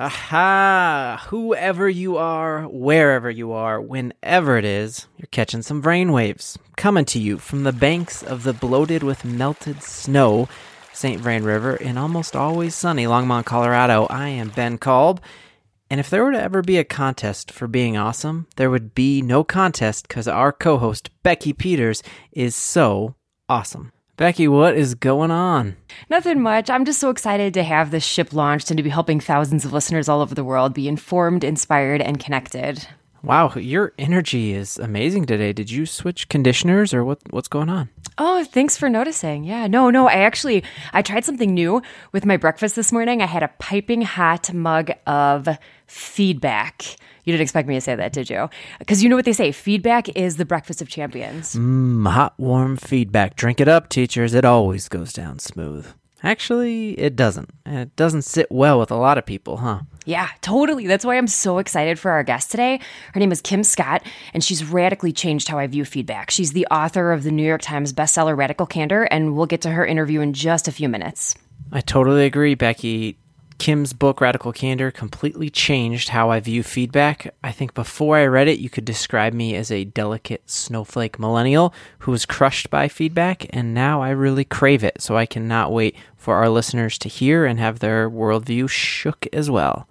Aha! Whoever you are, wherever you are, whenever it is, you're catching some brainwaves. Coming to you from the banks of the bloated with melted snow St. Vrain River in almost always sunny Longmont, Colorado. I am Ben Kolb. And if there were to ever be a contest for being awesome, there would be no contest because our co host, Becky Peters, is so awesome. Becky, what is going on? Nothing much. I'm just so excited to have this ship launched and to be helping thousands of listeners all over the world be informed, inspired, and connected. Wow, your energy is amazing today. Did you switch conditioners or what what's going on? Oh, thanks for noticing. Yeah, no, no, I actually I tried something new with my breakfast this morning. I had a piping hot mug of feedback. You didn't expect me to say that, did you? Because you know what they say feedback is the breakfast of champions. Mmm, hot, warm feedback. Drink it up, teachers. It always goes down smooth. Actually, it doesn't. It doesn't sit well with a lot of people, huh? Yeah, totally. That's why I'm so excited for our guest today. Her name is Kim Scott, and she's radically changed how I view feedback. She's the author of the New York Times bestseller Radical Candor, and we'll get to her interview in just a few minutes. I totally agree, Becky. Kim's book, Radical Candor, completely changed how I view feedback. I think before I read it, you could describe me as a delicate snowflake millennial who was crushed by feedback, and now I really crave it. So I cannot wait for our listeners to hear and have their worldview shook as well.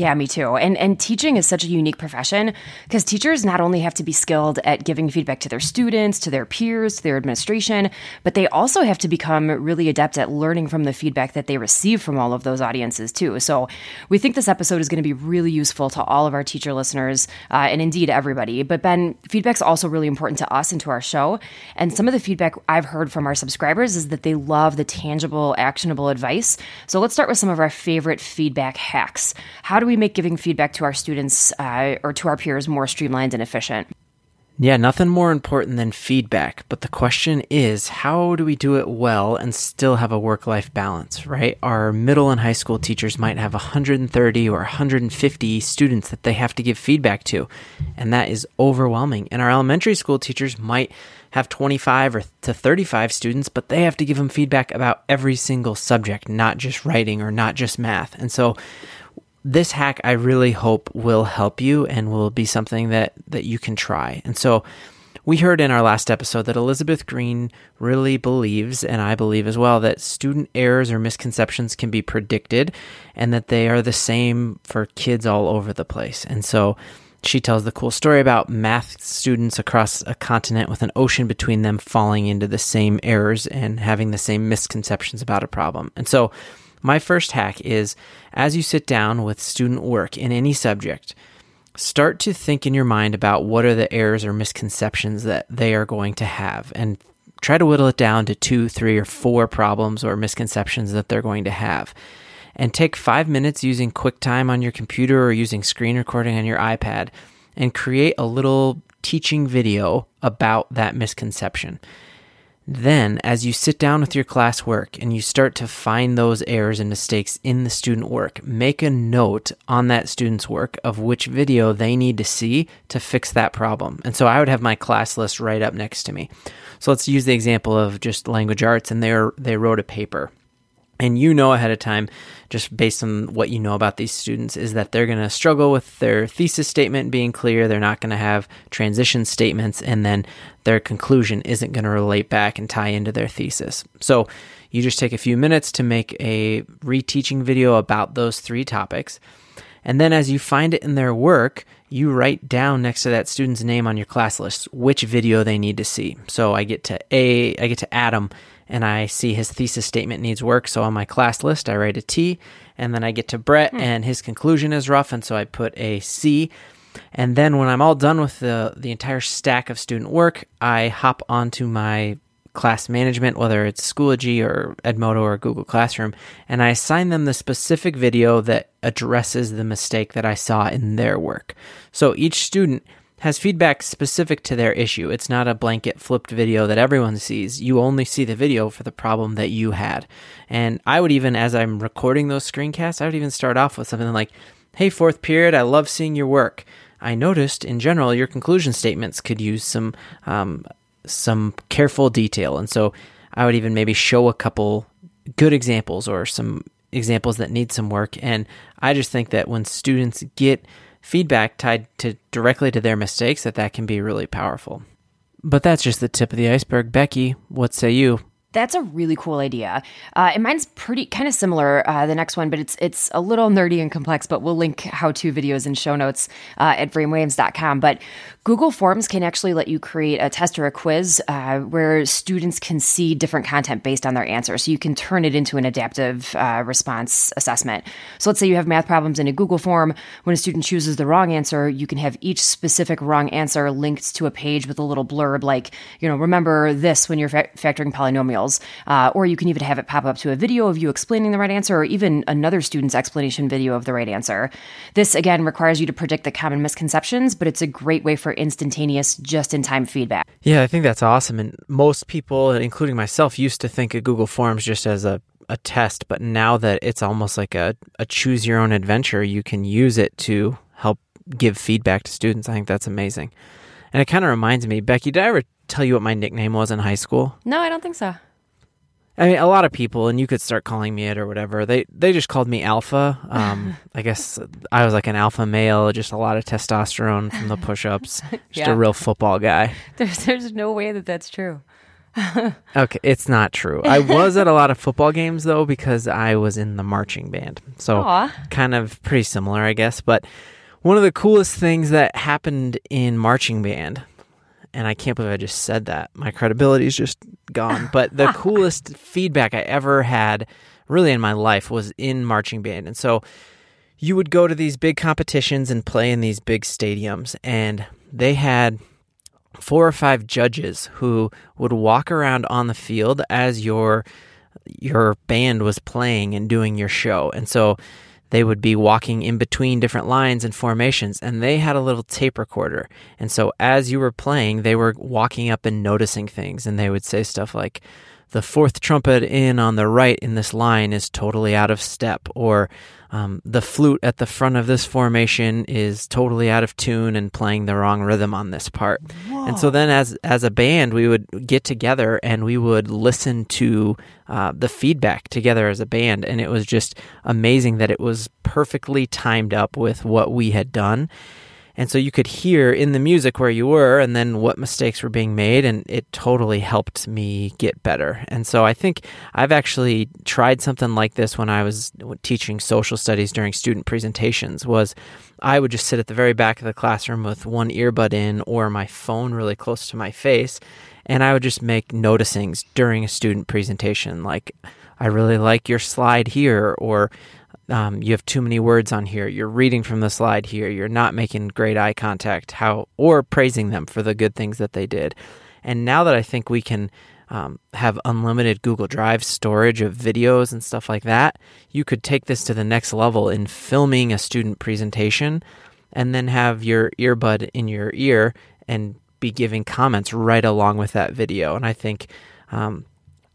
Yeah, me too. And and teaching is such a unique profession because teachers not only have to be skilled at giving feedback to their students, to their peers, to their administration, but they also have to become really adept at learning from the feedback that they receive from all of those audiences too. So we think this episode is going to be really useful to all of our teacher listeners uh, and indeed everybody. But Ben, feedback's also really important to us and to our show. And some of the feedback I've heard from our subscribers is that they love the tangible, actionable advice. So let's start with some of our favorite feedback hacks. How do we make giving feedback to our students uh, or to our peers more streamlined and efficient? Yeah, nothing more important than feedback. But the question is, how do we do it well and still have a work life balance, right? Our middle and high school teachers might have 130 or 150 students that they have to give feedback to, and that is overwhelming. And our elementary school teachers might have 25 or to 35 students, but they have to give them feedback about every single subject, not just writing or not just math. And so this hack I really hope will help you and will be something that that you can try. And so we heard in our last episode that Elizabeth Green really believes, and I believe as well, that student errors or misconceptions can be predicted and that they are the same for kids all over the place. And so she tells the cool story about math students across a continent with an ocean between them falling into the same errors and having the same misconceptions about a problem. And so my first hack is as you sit down with student work in any subject, start to think in your mind about what are the errors or misconceptions that they are going to have and try to whittle it down to two, three, or four problems or misconceptions that they're going to have. And take five minutes using QuickTime on your computer or using screen recording on your iPad and create a little teaching video about that misconception. Then, as you sit down with your classwork and you start to find those errors and mistakes in the student work, make a note on that student's work of which video they need to see to fix that problem. And so I would have my class list right up next to me. So let's use the example of just language arts, and they they wrote a paper and you know ahead of time just based on what you know about these students is that they're going to struggle with their thesis statement being clear they're not going to have transition statements and then their conclusion isn't going to relate back and tie into their thesis. So you just take a few minutes to make a reteaching video about those three topics. And then as you find it in their work you write down next to that student's name on your class list which video they need to see. So i get to a i get to adam and I see his thesis statement needs work. So on my class list, I write a T, and then I get to Brett, hmm. and his conclusion is rough, and so I put a C. And then when I'm all done with the the entire stack of student work, I hop onto my class management, whether it's Schoology or Edmodo or Google Classroom, and I assign them the specific video that addresses the mistake that I saw in their work. So each student has feedback specific to their issue. It's not a blanket flipped video that everyone sees. You only see the video for the problem that you had. And I would even, as I'm recording those screencasts, I would even start off with something like, Hey, fourth period, I love seeing your work. I noticed in general your conclusion statements could use some um, some careful detail, and so I would even maybe show a couple good examples or some examples that need some work. And I just think that when students get feedback tied to directly to their mistakes, that that can be really powerful. But that's just the tip of the iceberg. Becky, what say you? That's a really cool idea. Uh, and mine's pretty kind of similar, uh, the next one, but it's it's a little nerdy and complex, but we'll link how to videos and show notes uh, at brainwaves.com. But Google Forms can actually let you create a test or a quiz uh, where students can see different content based on their answer. So you can turn it into an adaptive uh, response assessment. So let's say you have math problems in a Google form. When a student chooses the wrong answer, you can have each specific wrong answer linked to a page with a little blurb like, you know, remember this when you're fa- factoring polynomials uh, or you can even have it pop up to a video of you explaining the right answer or even another student's explanation video of the right answer. This, again, requires you to predict the common misconceptions, but it's a great way for instantaneous, just in time feedback. Yeah, I think that's awesome. And most people, including myself, used to think of Google Forms just as a a test, but now that it's almost like a, a choose your own adventure, you can use it to help give feedback to students. I think that's amazing. And it kind of reminds me, Becky, did I ever tell you what my nickname was in high school? No, I don't think so. I mean, a lot of people, and you could start calling me it or whatever. They they just called me alpha. Um, I guess I was like an alpha male, just a lot of testosterone from the push-ups. Just Yeah. a real football guy. There's, there's no way that that's true. Okay, it's not true. I was at a lot of football games though because I was in the marching band. So Aw. kind of pretty similar, I guess. But one of the coolest things that happened in marching band, and I can't believe I just said that. My credibility is just gone. But the coolest feedback I ever had, really in my life, was in marching band. And so you would go to these big competitions and play in these big stadiums, and they had four or five judges who would walk around on the field as your your band was playing and doing your show. And so they would be walking in between different lines and formations and they had a little tape recorder. And so as you were playing, they were walking up and noticing things and they would say stuff like the fourth trumpet in on the right in this line is totally out of step or um, the flute at the front of this formation is totally out of tune and playing the wrong rhythm on this part. And so then, as as a band, we would get together and we would listen to uh, the feedback together as a band, and it was just amazing that it was perfectly timed up with what we had done. And so you could hear in the music where you were and then what mistakes were being made and it totally helped me get better. And so I think I've actually tried something like this when I was teaching social studies during student presentations was I would just sit at the very back of the classroom with one earbud in or my phone really close to my face and I would just make noticings during a student presentation like I really like your slide here or um, you have too many words on here. You're reading from the slide here. You're not making great eye contact. How or praising them for the good things that they did. And now that I think we can um, have unlimited Google Drive storage of videos and stuff like that, you could take this to the next level in filming a student presentation, and then have your earbud in your ear and be giving comments right along with that video. And I think um,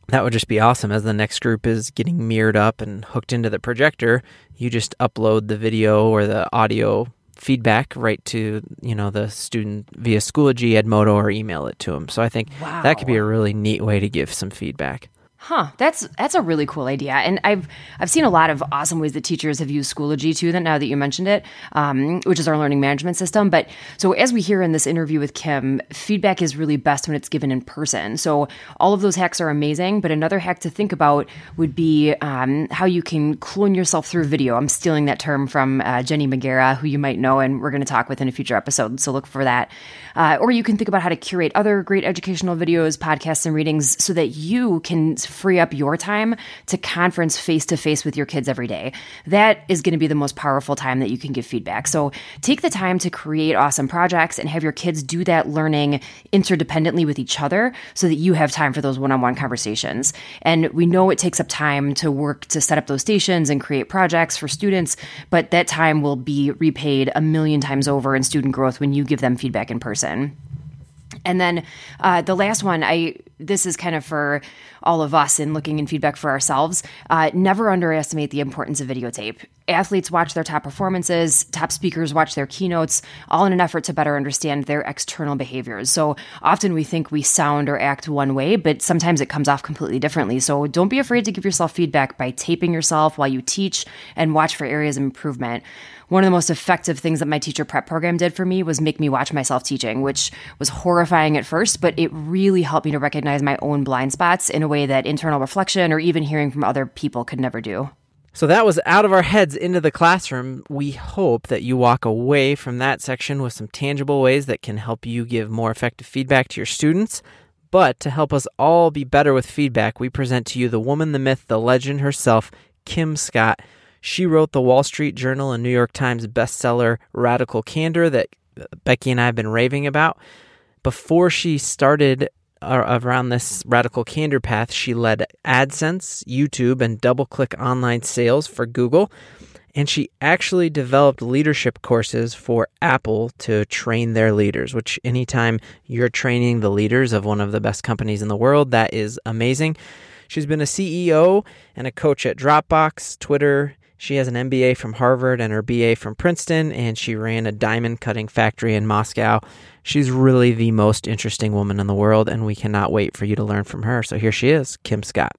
that would just be awesome. As the next group is getting mirrored up and hooked into the projector you just upload the video or the audio feedback right to you know the student via schoology edmodo or email it to them so i think that could be a really neat way to give some feedback Huh, that's that's a really cool idea, and I've I've seen a lot of awesome ways that teachers have used Schoology too. That now that you mentioned it, um, which is our learning management system. But so as we hear in this interview with Kim, feedback is really best when it's given in person. So all of those hacks are amazing. But another hack to think about would be um, how you can clone yourself through video. I'm stealing that term from uh, Jennie Magiera, who you might know, and we're going to talk with in a future episode. So look for that. Uh, or you can think about how to curate other great educational videos, podcasts, and readings so that you can free up your time to conference face to face with your kids every day. That is going to be the most powerful time that you can give feedback. So take the time to create awesome projects and have your kids do that learning interdependently with each other so that you have time for those one on one conversations. And we know it takes up time to work to set up those stations and create projects for students, but that time will be repaid a million times over in student growth when you give them feedback in person. And then uh, the last one, I this is kind of for all of us in looking in feedback for ourselves. Uh, never underestimate the importance of videotape. Athletes watch their top performances, top speakers watch their keynotes, all in an effort to better understand their external behaviors. So often we think we sound or act one way, but sometimes it comes off completely differently. So don't be afraid to give yourself feedback by taping yourself while you teach and watch for areas of improvement one of the most effective things that my teacher prep program did for me was make me watch myself teaching, which was horrifying at first, but it really helped me to recognize my own blind spots in a way that internal reflection or even hearing from other people could never do. So that was out of our heads into the classroom. We hope that you walk away from that section with some tangible ways that can help you give more effective feedback to your students. But to help us all be better with feedback, we present to you the woman, the myth, the legend herself, Kim Scott. She wrote the Wall Street Journal and New York Times bestseller Radical Candor that Becky and I have been raving about. Before she started uh, around this radical candor path, she led AdSense, YouTube, and DoubleClick online sales for Google. And she actually developed leadership courses for Apple to train their leaders, which anytime you're training the leaders of one of the best companies in the world, that is amazing. She's been a CEO and a coach at Dropbox, Twitter, she has an MBA from Harvard and her BA from Princeton, and she ran a diamond cutting factory in Moscow. She's really the most interesting woman in the world, and we cannot wait for you to learn from her. So here she is, Kim Scott.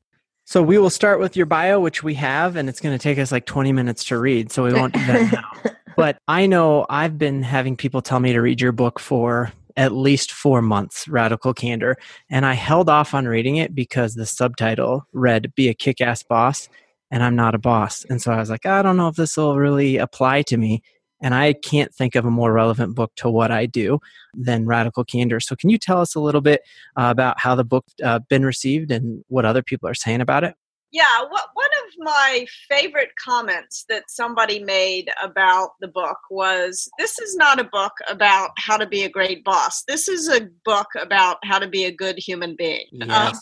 So we will start with your bio, which we have, and it's going to take us like 20 minutes to read, so we won't do that now. But I know I've been having people tell me to read your book for at least four months, Radical Candor. And I held off on reading it because the subtitle read Be a Kick Ass Boss and I'm not a boss. And so I was like, I don't know if this will really apply to me. And I can't think of a more relevant book to what I do than Radical Candor. So, can you tell us a little bit uh, about how the book uh, been received and what other people are saying about it? Yeah, what, one of my favorite comments that somebody made about the book was this is not a book about how to be a great boss. This is a book about how to be a good human being. Yes. Um,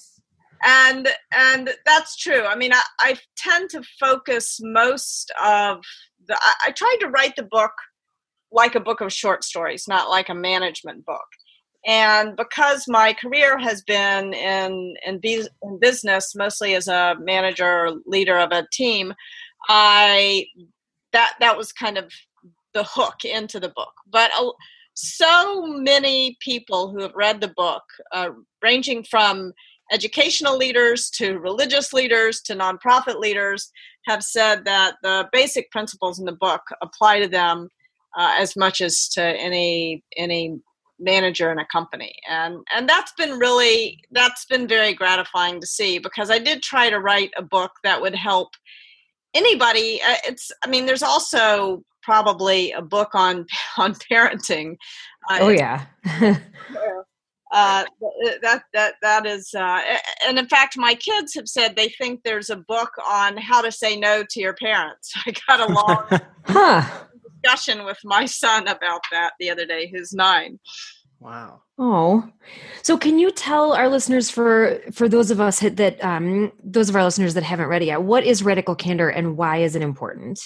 and and that's true. I mean i, I tend to focus most of the I, I tried to write the book like a book of short stories not like a management book. And because my career has been in in, in business mostly as a manager or leader of a team i that that was kind of the hook into the book. But uh, so many people who have read the book uh, ranging from educational leaders to religious leaders to nonprofit leaders have said that the basic principles in the book apply to them uh, as much as to any any manager in a company. And and that's been really that's been very gratifying to see because i did try to write a book that would help anybody. Uh, it's i mean there's also probably a book on on parenting. Uh, oh yeah uh, that that that is, uh, and in fact, my kids have said they think there's a book on how to say no to your parents. I got a long huh. discussion with my son about that the other day, who's nine. Wow. Oh, so can you tell our listeners for for those of us that um, those of our listeners that haven't read it yet, what is radical candor and why is it important?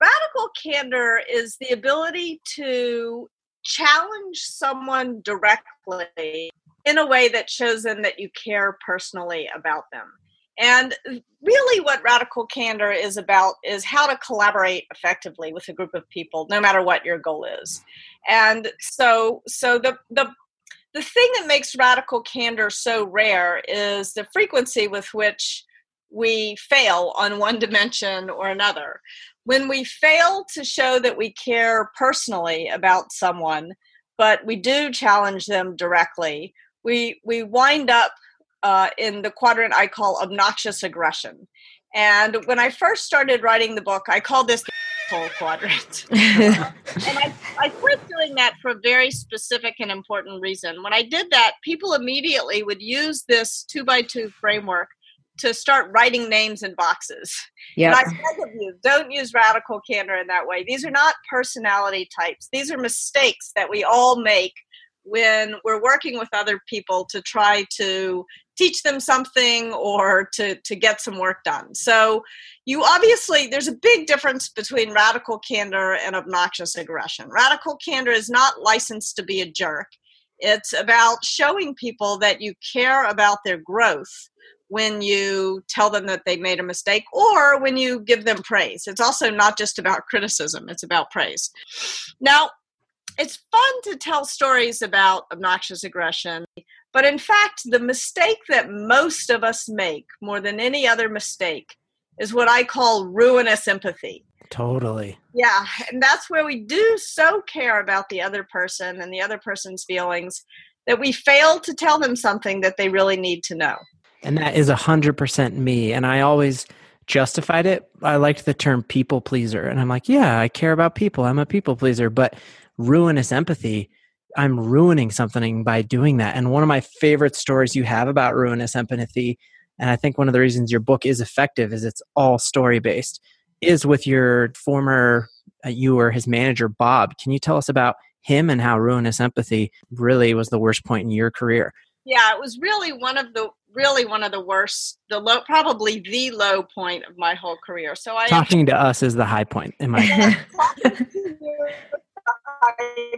Radical candor is the ability to challenge someone directly in a way that shows them that you care personally about them. And really, what radical candor is about is how to collaborate effectively with a group of people, no matter what your goal is. And so, so the the the thing that makes radical candor so rare is the frequency with which we fail on one dimension or another when we fail to show that we care personally about someone, but we do challenge them directly, we we wind up uh, in the quadrant I call obnoxious aggression. And when I first started writing the book, I called this the quadrant. and I, I quit doing that for a very specific and important reason. When I did that, people immediately would use this two by two framework to start writing names in boxes. Yeah. I beg of you, don't use radical candor in that way. These are not personality types. These are mistakes that we all make when we're working with other people to try to teach them something or to, to get some work done. So you obviously there's a big difference between radical candor and obnoxious aggression. Radical candor is not licensed to be a jerk. It's about showing people that you care about their growth when you tell them that they made a mistake or when you give them praise. It's also not just about criticism, it's about praise. Now, it's fun to tell stories about obnoxious aggression, but in fact, the mistake that most of us make more than any other mistake is what I call ruinous empathy. Totally. Yeah, and that's where we do so care about the other person and the other person's feelings that we fail to tell them something that they really need to know. And that is 100% me. And I always justified it. I liked the term people pleaser. And I'm like, yeah, I care about people. I'm a people pleaser. But ruinous empathy, I'm ruining something by doing that. And one of my favorite stories you have about ruinous empathy, and I think one of the reasons your book is effective is it's all story based, is with your former, uh, you were his manager, Bob. Can you tell us about him and how ruinous empathy really was the worst point in your career? Yeah, it was really one of the really one of the worst, the low, probably the low point of my whole career. So I talking to us is the high point in my. high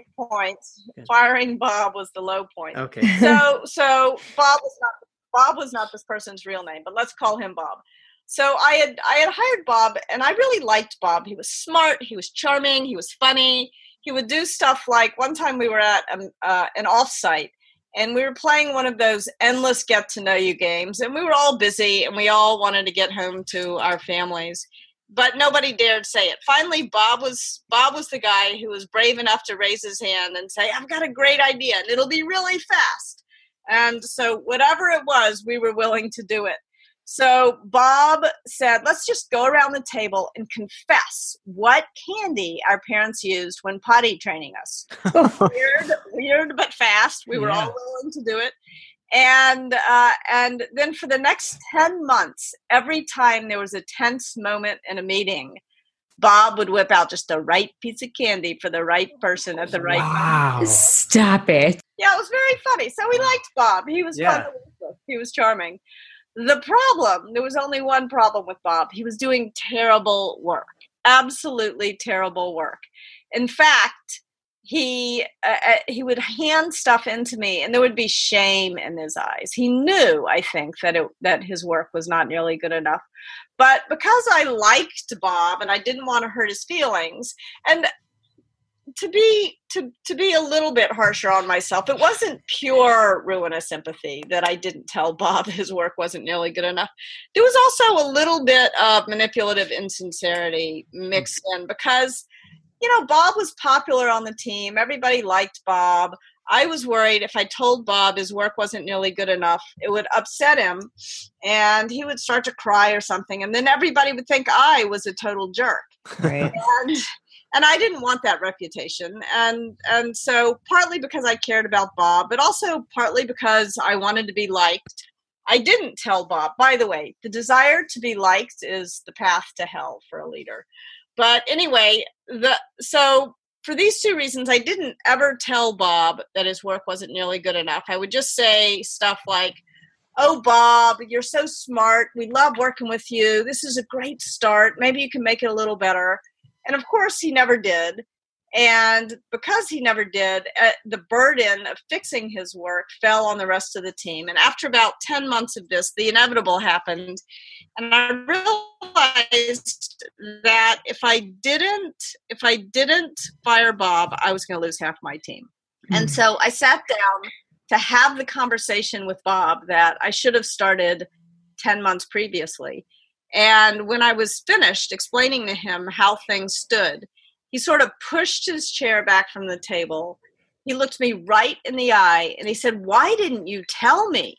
points. Firing Bob was the low point. Okay. So so Bob was not Bob was not this person's real name, but let's call him Bob. So I had I had hired Bob, and I really liked Bob. He was smart, he was charming, he was funny. He would do stuff like one time we were at um, uh, an offsite, and we were playing one of those endless get to know you games and we were all busy and we all wanted to get home to our families but nobody dared say it. Finally bob was bob was the guy who was brave enough to raise his hand and say i've got a great idea and it'll be really fast. And so whatever it was we were willing to do it so Bob said, let's just go around the table and confess what candy our parents used when potty training us. weird, weird, but fast. We were yeah. all willing to do it. And uh, and then for the next 10 months, every time there was a tense moment in a meeting, Bob would whip out just the right piece of candy for the right person at the right wow. moment. Stop it. Yeah, it was very funny. So we liked Bob. He was yeah. fun. He was charming. The problem, there was only one problem with Bob. He was doing terrible work, absolutely terrible work. In fact, he uh, uh, he would hand stuff into me and there would be shame in his eyes he knew i think that it that his work was not nearly good enough but because i liked bob and i didn't want to hurt his feelings and to be to to be a little bit harsher on myself it wasn't pure ruinous sympathy that i didn't tell bob his work wasn't nearly good enough. There was also a little bit of manipulative insincerity mixed in because you know bob was popular on the team everybody liked bob. I was worried if i told bob his work wasn't nearly good enough it would upset him and he would start to cry or something and then everybody would think i was a total jerk. Right. And and I didn't want that reputation. And and so partly because I cared about Bob, but also partly because I wanted to be liked. I didn't tell Bob. By the way, the desire to be liked is the path to hell for a leader. But anyway, the so for these two reasons, I didn't ever tell Bob that his work wasn't nearly good enough. I would just say stuff like, Oh, Bob, you're so smart. We love working with you. This is a great start. Maybe you can make it a little better. And of course, he never did. And because he never did, uh, the burden of fixing his work fell on the rest of the team. And after about 10 months of this, the inevitable happened. And I realized that if I didn't, if I didn't fire Bob, I was going to lose half my team. Mm-hmm. And so I sat down to have the conversation with Bob that I should have started 10 months previously. And when I was finished explaining to him how things stood, he sort of pushed his chair back from the table. He looked me right in the eye and he said, Why didn't you tell me?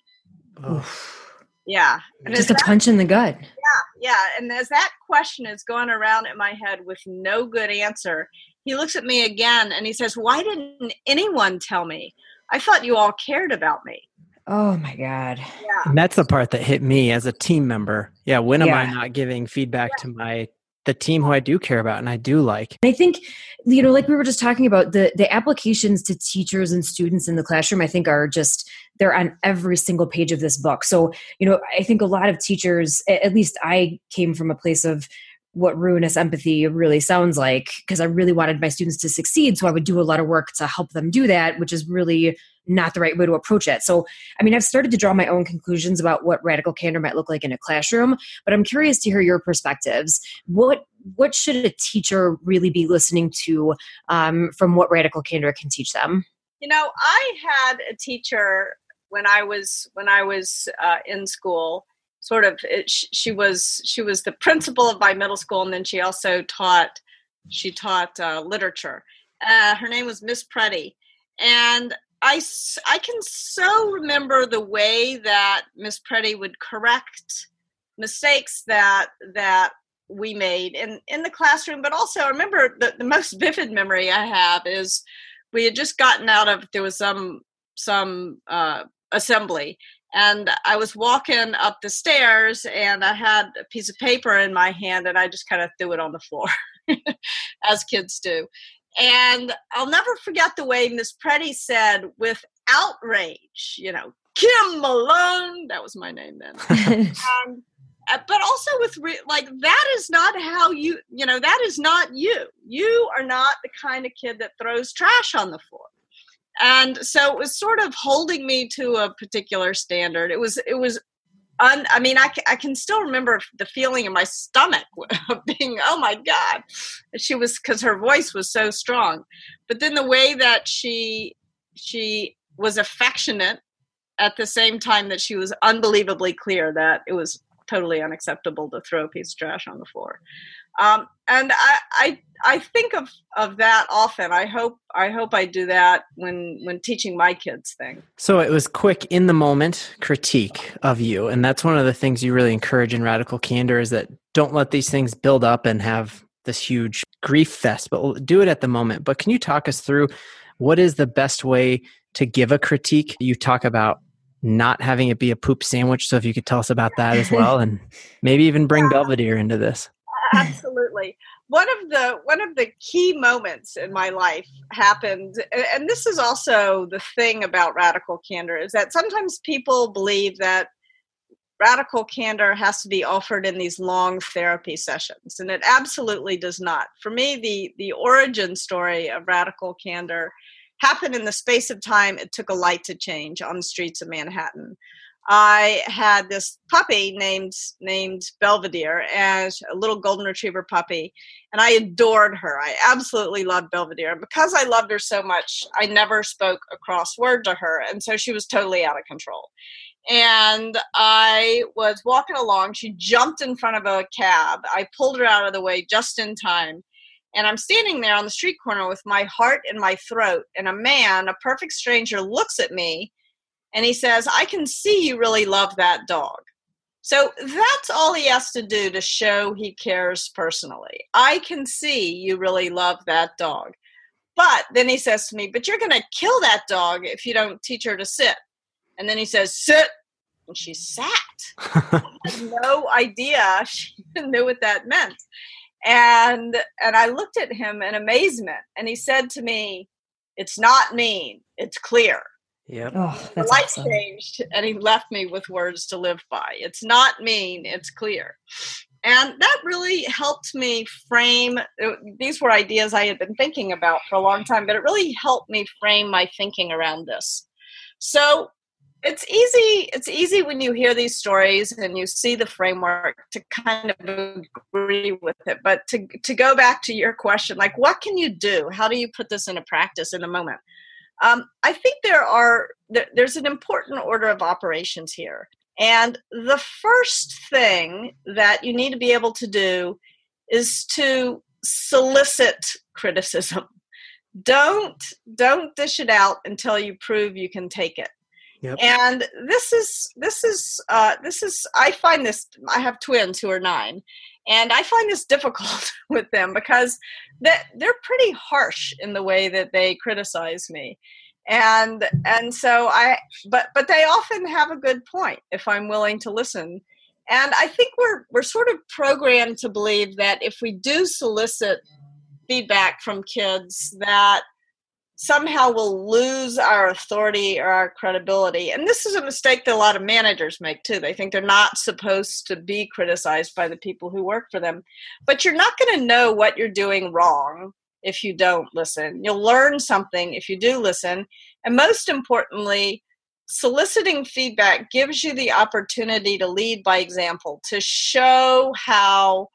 Yeah. And Just a that, punch in the gut. Yeah. Yeah. And as that question is going around in my head with no good answer, he looks at me again and he says, Why didn't anyone tell me? I thought you all cared about me. Oh my God. Yeah. And that's the part that hit me as a team member. Yeah. When am yeah. I not giving feedback yeah. to my the team who I do care about and I do like. I think, you know, like we were just talking about, the the applications to teachers and students in the classroom, I think are just they're on every single page of this book. So, you know, I think a lot of teachers, at least I came from a place of what ruinous empathy really sounds like because I really wanted my students to succeed. So I would do a lot of work to help them do that, which is really not the right way to approach it. So, I mean, I've started to draw my own conclusions about what radical candor might look like in a classroom, but I'm curious to hear your perspectives. What what should a teacher really be listening to um, from what radical candor can teach them? You know, I had a teacher when I was when I was uh, in school. Sort of, it, she was she was the principal of my middle school, and then she also taught she taught uh, literature. Uh, her name was Miss Pretty, and I, I can so remember the way that Miss Pretty would correct mistakes that that we made in in the classroom, but also I remember the, the most vivid memory I have is we had just gotten out of there was some some uh, assembly and I was walking up the stairs and I had a piece of paper in my hand and I just kind of threw it on the floor as kids do. And I'll never forget the way Miss Preddy said with outrage, you know, Kim Malone, that was my name then. um, but also with re- like that is not how you you know that is not you. You are not the kind of kid that throws trash on the floor. And so it was sort of holding me to a particular standard. It was it was un, i mean I, I can still remember the feeling in my stomach of being oh my god she was because her voice was so strong but then the way that she she was affectionate at the same time that she was unbelievably clear that it was totally unacceptable to throw a piece of trash on the floor. Um, and I, I, I think of, of that often. I hope I hope I do that when when teaching my kids things. So it was quick in the moment critique of you, and that's one of the things you really encourage in radical candor is that don't let these things build up and have this huge grief fest, but do it at the moment. But can you talk us through what is the best way to give a critique? You talk about not having it be a poop sandwich. So if you could tell us about that as well, and maybe even bring. Belvedere into this. Absolutely. One of the one of the key moments in my life happened, and this is also the thing about radical candor is that sometimes people believe that radical candor has to be offered in these long therapy sessions, and it absolutely does not. For me, the the origin story of radical candor happened in the space of time it took a light to change on the streets of Manhattan. I had this puppy named named Belvedere as a little golden retriever puppy, and I adored her. I absolutely loved Belvedere. And because I loved her so much, I never spoke a cross word to her, and so she was totally out of control. And I was walking along. She jumped in front of a cab. I pulled her out of the way just in time and I'm standing there on the street corner with my heart in my throat, and a man, a perfect stranger, looks at me and he says, I can see you really love that dog. So that's all he has to do to show he cares personally. I can see you really love that dog. But then he says to me, But you're going to kill that dog if you don't teach her to sit. And then he says, Sit. And she sat. I had no idea she knew what that meant and and i looked at him in amazement and he said to me it's not mean it's clear yeah oh, the light awesome. changed and he left me with words to live by. It's not mean it's clear. And that really helped me frame uh, these were ideas i had been thinking about for a long time but it really helped me frame my thinking around this. So it's easy it's easy when you hear these stories and you see the framework to kind of agree with it but to to go back to your question like what can you do? How do you put this into practice in a moment um, i think there are there, there's an important order of operations here. And the first thing that you need to be able to do is to solicit criticism. Don't don't dish it out until you prove you can take it. Yep. And this is this is uh, this is I find this I have twins who are nine, and I find this difficult with them because they're pretty harsh in the way that they criticize me, and and so I but but they often have a good point if I'm willing to listen, and I think we're we're sort of programmed to believe that if we do solicit feedback from kids that somehow we'll lose our authority or our credibility. And this is a mistake that a lot of managers make too. They think they're not supposed to be criticized by the people who work for them. But you're not going to know what you're doing wrong if you don't listen. You'll learn something if you do listen. And most importantly, soliciting feedback gives you the opportunity to lead by example, to show how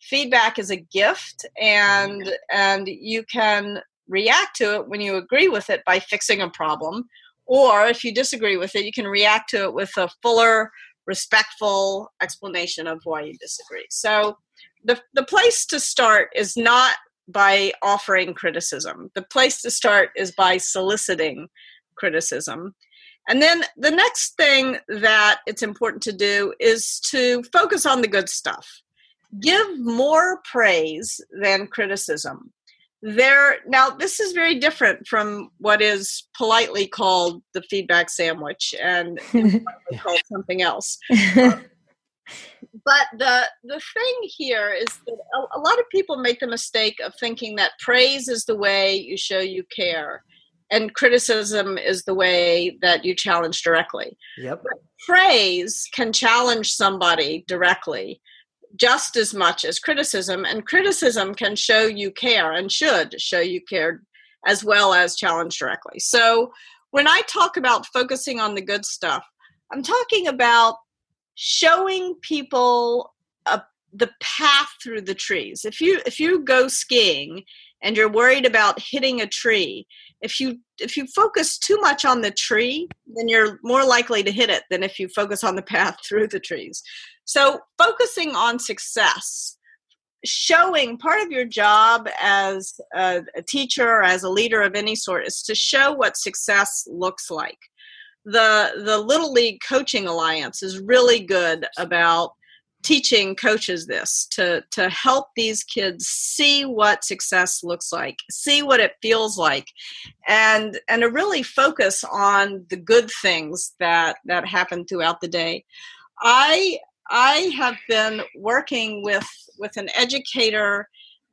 feedback is a gift and and you can react to it when you agree with it by fixing a problem or if you disagree with it you can react to it with a fuller respectful explanation of why you disagree. So the, the place to start is not by offering criticism. The place to start is by soliciting criticism. And then the next thing that it's important to do is to focus on the good stuff. Give more praise than criticism there now this is very different from what is politely called the feedback sandwich and called something else. But the the thing here is that a, a, lot of people make the mistake of thinking that praise is the way you show you care and criticism is the way that you challenge directly. Yep. But praise can challenge somebody directly just as much as criticism and criticism can show you care and should show you care as well as challenge directly. So when i talk about focusing on the good stuff i'm talking about showing people a, the path through the trees. If you if you go skiing and you're worried about hitting a tree if you if you focus too much on the tree then you're more likely to hit it than if you focus on the path through the trees so focusing on success showing part of your job as a, a teacher as a leader of any sort is to show what success looks like. The the little league coaching alliance is really good about teaching coaches this to to help these kids see what success looks like see what it feels like and and to really focus on the good things that that happen throughout the day. I i have been working with with an educator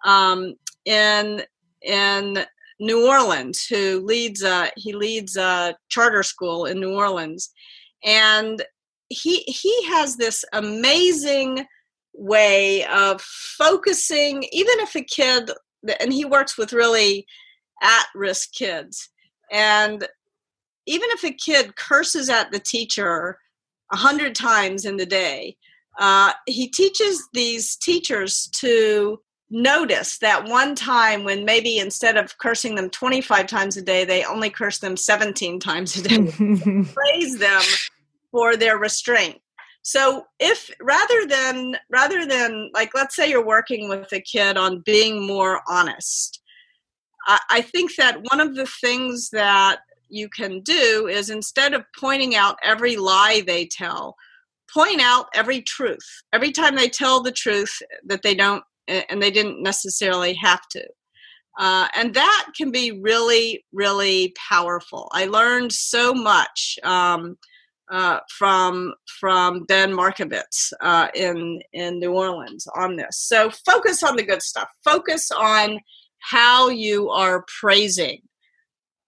um, in in new orleans who leads a he leads a charter school in new orleans. And he he has this amazing way of focusing even if a kid and he works with really at risk kids. And even if a kid curses at the teacher a hundred times in the day uh, he teaches these teachers to notice that one time when maybe instead of cursing them 25 times a day they only curse them 17 times a day. Praise them for their restraint. So if rather than rather than like let's say you're working with a kid on being more honest I, I think that one of the things that you can do is instead of pointing out every lie they tell point out every truth every time they tell the truth that they don't and they didn't necessarily have to uh, and that can be really really powerful i learned so much um, uh, from from Dan Markovits uh, in in New Orleans on this. So focus on the good stuff. Focus on how you are praising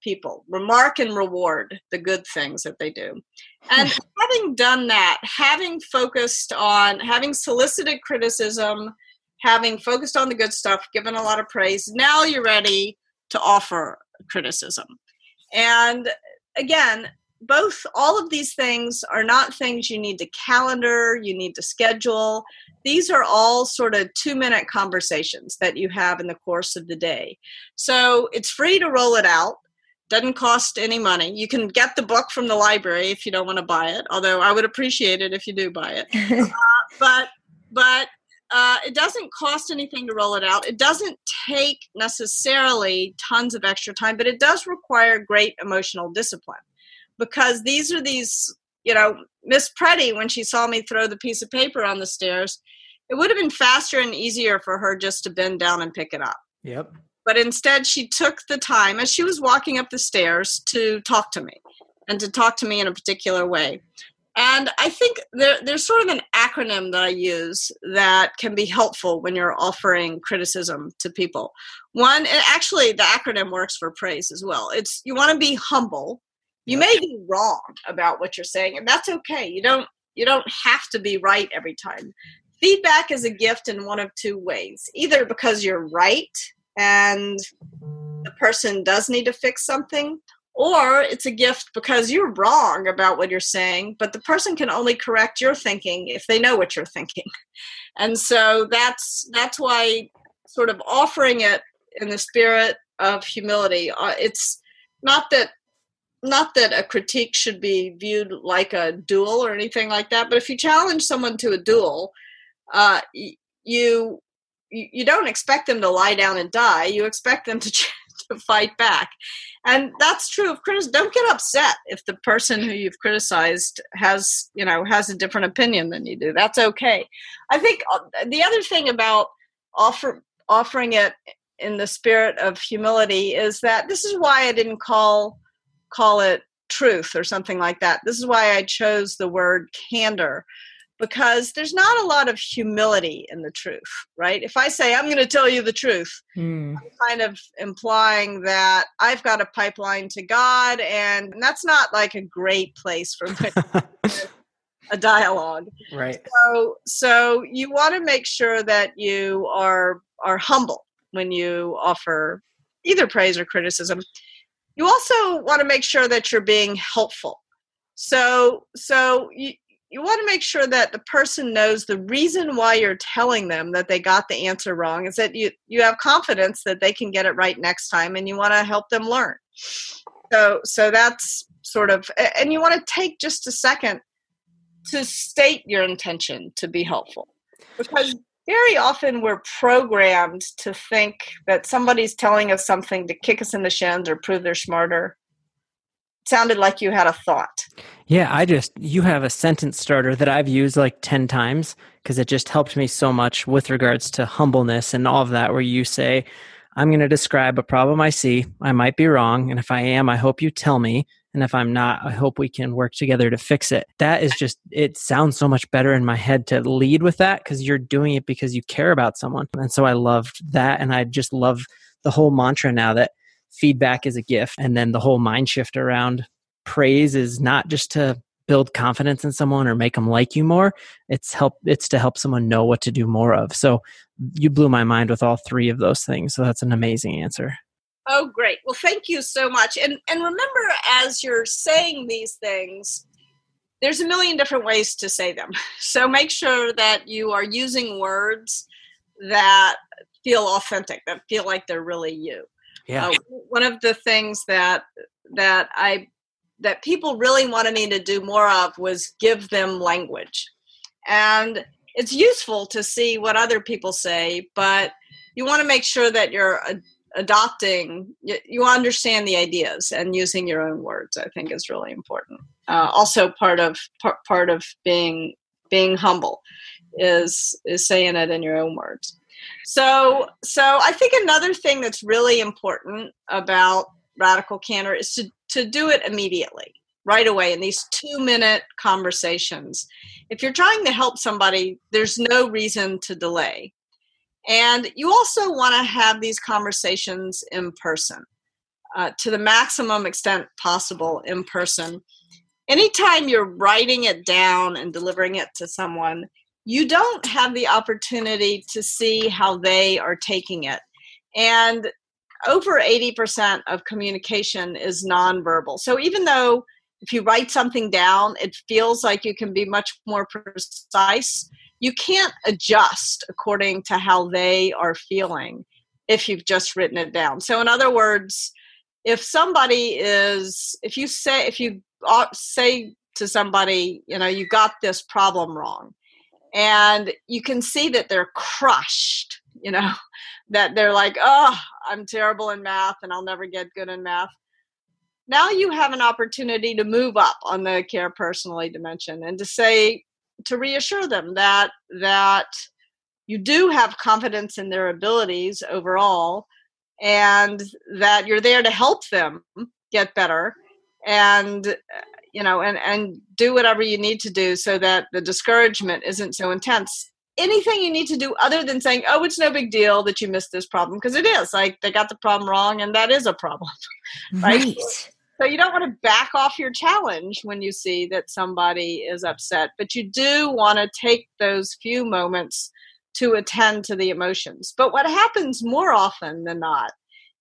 people. Remark and reward the good things that they do. And having done that, having focused on having solicited criticism, having focused on the good stuff, given a lot of praise, now you're ready to offer criticism. And again, both all of these things are not things you need to calendar you need to schedule these are all sort of two minute conversations that you have in the course of the day so it's free to roll it out doesn't cost any money you can get the book from the library if you don't want to buy it although i would appreciate it if you do buy it uh, but but uh, it doesn't cost anything to roll it out. It doesn't take necessarily tons of extra time, but it does require great emotional discipline because these are these, you know, Miss Pretty, when she saw me throw the piece of paper on the stairs, it would have been faster and easier for her just to bend down and pick it up. Yep. But instead, she took the time as she was walking up the stairs to talk to me and to talk to me in a particular way. And I think there, there's sort of an acronym that I use that can be helpful when you're offering criticism to people. One, and actually, the acronym works for praise as well. It's you want to be humble, you may be wrong about what you're saying and that's okay you don't you don't have to be right every time feedback is a gift in one of two ways either because you're right and the person does need to fix something or it's a gift because you're wrong about what you're saying but the person can only correct your thinking if they know what you're thinking. And so that's that's why sort of offering it in the spirit of humility uh, it's not that not that a critique should be viewed like a duel or anything like that but if you challenge someone to a duel uh, you don't expect them to lie down and die. You expect them to to fight back. And that's true of criticism don't get upset if the person who you've criticized has you know has a different opinion than you do. That's okay. I think uh, the other thing about offer, offering it in the spirit of humility is that this is why i didn't call call it truth or something like that. This is why i chose the word candor because there's not a lot of humility in the truth, right? If I say, I'm going to tell you the truth, mm. I'm kind of implying that I've got a pipeline to God, and that's not like a great place for a dialogue. Right. So, so you want to make sure that you are are humble when you offer either praise or criticism. You also want to make sure that you're being helpful. So, so you, you want to make sure that the person knows the reason why you're telling them that they got the answer wrong is that you you have confidence that they can get it right next time and you want to help them learn. So so that's sort of and you want to take just a second to state your intention to be helpful. Because very often we're programmed to think that somebody's telling us something to kick us in the shins or prove they're smarter sounded like you had a thought. Yeah, I just, you have a sentence starter that I've used like 10 times because it just helped me so much with regards to humbleness and all of that, where you say, I'm going to describe a problem I see. I might be wrong. And if I am, I hope you tell me. And if I'm not, I hope we can work together to fix it. That is just, it sounds so much better in my head to lead with that because you're doing it because you care about someone. And so I loved that. And I just love the whole mantra now that feedback is a gift. And then the whole mind shift around praise is not just to build confidence in someone or make them like you more. It's help it's to help someone know what to do more of. So you blew my mind with all three of those things. So that's an amazing answer. Oh great. Well thank you so much. And and remember as you're saying these things there's a million different ways to say them. So make sure that you are using words that feel authentic, that feel like they're really you. Yeah. Uh, one of the things that that I that people really wanted me to do more of was give them language, and it's useful to see what other people say, but you want to make sure that you're adopting you understand the ideas and using your own words i think is really important. Uh, also part of part, part of being being humble is is saying it in your own words so, so I think another thing that's really important about radical candor is to, to do it immediately, right away in these two minute conversations. If you're trying to help somebody, there's no reason to delay. And you also want to have these conversations in person uh, to the maximum extent possible in person. Anytime you're writing it down and delivering it to someone, you don't have the opportunity to see how they are taking it. And over 80% of communication is nonverbal. So even though if you write something down, it feels like you can be much more precise, you can't adjust according to how they are feeling if you've just written it down. So, in other words, if somebody is, if you say, if you uh, say to somebody, you know, you got this problem wrong, and you can see that they're crushed you know that they're like oh i'm terrible in math and i'll never get good in math. Now you have an opportunity to move up on the care personally dimension and to say to reassure them that that you do have confidence in their abilities overall and that you're there to help them get better and you know and and do whatever you need to do so that the discouragement isn't so intense anything you need to do other than saying oh it's no big deal that you missed this problem because it is like they got the problem wrong and that is a problem right, right. So you don't want to back off your challenge when you see that somebody is upset, but you do want to take those few moments to attend to the emotions. But what happens more often than not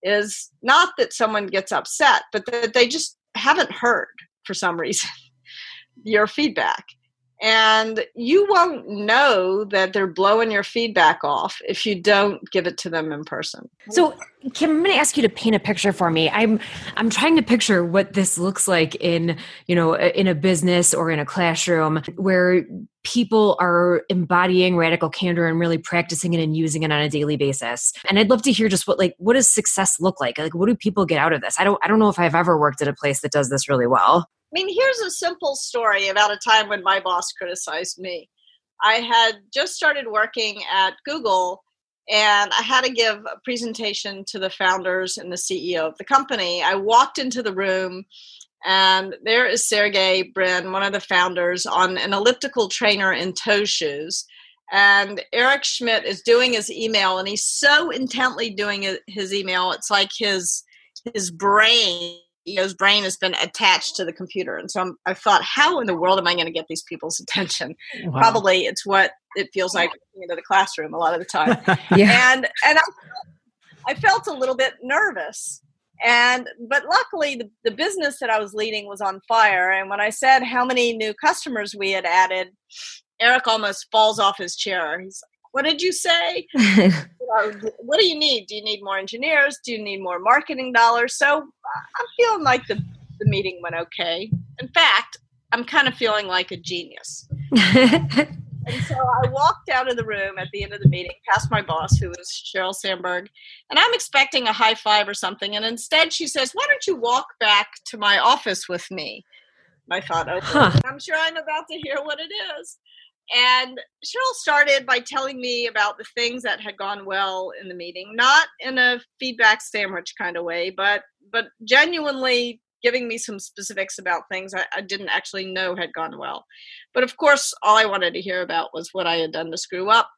is not that someone gets upset, but that they just haven't heard for some reason your feedback. And you won't know that they're blowing your feedback off if you don't give it to them in person. So, Kim, I'm going to ask you to paint a picture for me. I'm I'm trying to picture what this looks like in you know in a business or in a classroom where people are embodying radical candor and really practicing it and using it on a daily basis. And I'd love to hear just what like what does success look like? Like what do people get out of this? I don't I don't know if I've ever worked at a place that does this really well. I mean, here's a simple story about a time when my boss criticized me. I had just started working at Google and I had to give a presentation to the founders and the CEO of the company. I walked into the room and there is Sergey Brin, one of the founders, on an elliptical trainer in toe shoes. And Eric Schmidt is doing his email, and he's so intently doing his email, it's like his his brain CEO's brain has been attached to the computer. And so I'm, i thought, how in the world am I going to get these people's attention? Wow. Probably it's what it feels like into the classroom a lot of the time. yeah. And and I, I felt a little bit nervous. And but luckily the, the business that I was leading was on fire. And when I said how many new customers we had added, Eric almost falls off his chair. He's what did you say? you know, what do you need? Do you need more engineers? Do you need more marketing dollars? So I'm feeling like the, the meeting went okay. In fact, I'm kind of feeling like a genius. and so I walked out of the room at the end of the meeting, past my boss, who was Sheryl Sandberg, and I'm expecting a high five or something. And instead, she says, Why don't you walk back to my office with me? I thought, okay, huh. I'm sure I'm about to hear what it is. And Sheryl started by telling me about the things that had gone well in the meeting, not in a feedback sandwich kind of way, but but genuinely giving me some specifics about things I, I, didn't actually know had gone well. But of course, all I wanted to hear about was what I had done to screw up.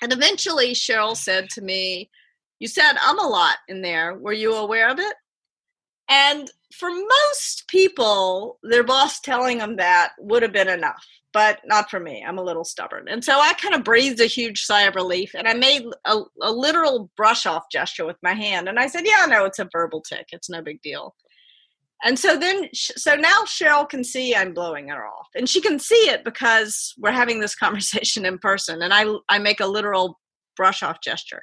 And eventually, Sheryl said to me, You said I'm a lot in there. Were you aware of it? And for most people, their boss telling them that would have been enough but not for me. I'm a little stubborn. And so I kind of breathed a huge sigh of relief and I made a, a literal brush off gesture with my hand. And I said, Yeah, no, it's a verbal tick. It's no big deal. And so then, so now Sheryl can see I'm blowing her off. And she can see it because we're having this conversation in person. And I, I make a literal brush off gesture.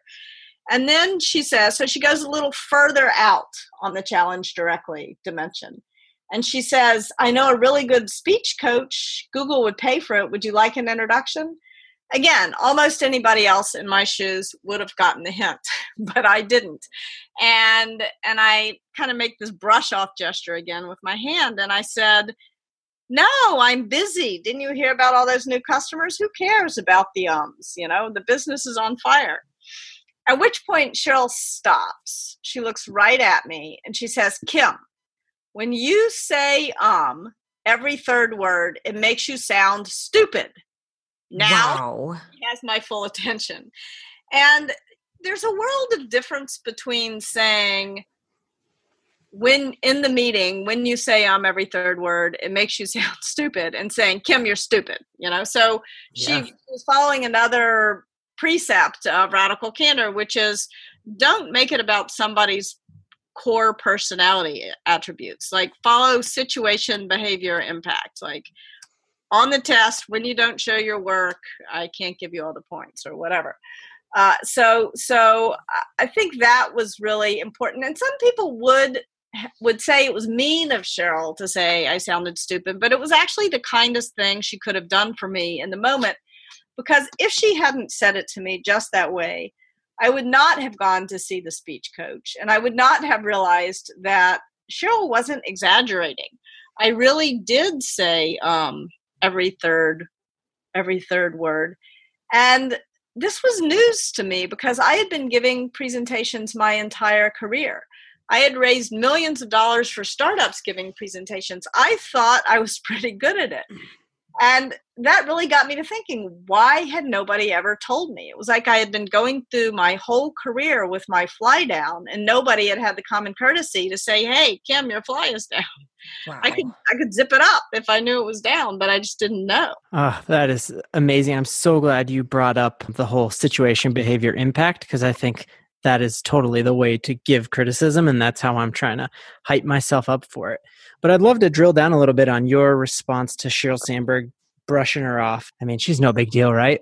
And then she says, so she goes a little further out on the challenge directly dimension. And she says, I know a really good speech coach. Google would pay for it. Would you like an introduction? Again, almost anybody else in my shoes would have gotten the hint, but I didn't. And and I kind of make this brush off gesture again with my hand and I said, "No, I'm busy. Didn't you hear about all those new customers? Who cares about the ums? You know, the business is on fire." At which point Sheryl stops. She looks right at me and she says, Kim, when you say um every third word, it makes you sound stupid. Now wow. he has my full attention. And there's a world of difference between saying when in the meeting when you say um every third word it makes you sound stupid and saying kim you're stupid you know so yeah. she was following another precept of radical candor which is don't make it about somebody's core personality attributes like follow situation behavior impact like on the test when you don't show your work i can't give you all the points or whatever. Uh, so so i think that was really important and some people would would say it was mean of sheryl to say i sounded stupid but it was actually the kindest thing she could have done for me in the moment because if she hadn't said it to me just that way I would not have gone to see the speech coach and I would not have realized that Sheryl wasn't exaggerating. I really did say um, every third every third word. And this was news to me because I had been giving presentations my entire career. I had raised millions of dollars for startups giving presentations. I thought I was pretty good at it. And that really got me to thinking why had nobody ever told me? It was like I had been going through my whole career with my fly down, and nobody had had the common courtesy to say, Hey, Kim, your fly is down. Wow. I could I could zip it up if I knew it was down, but I just didn't know. Oh, that is amazing. I'm so glad you brought up the whole situation behavior impact because I think that is totally the way to give criticism and that's how i'm trying to hype myself up for it but i'd love to drill down a little bit on your response to sheryl sandberg brushing her off. I mean she's no big deal right?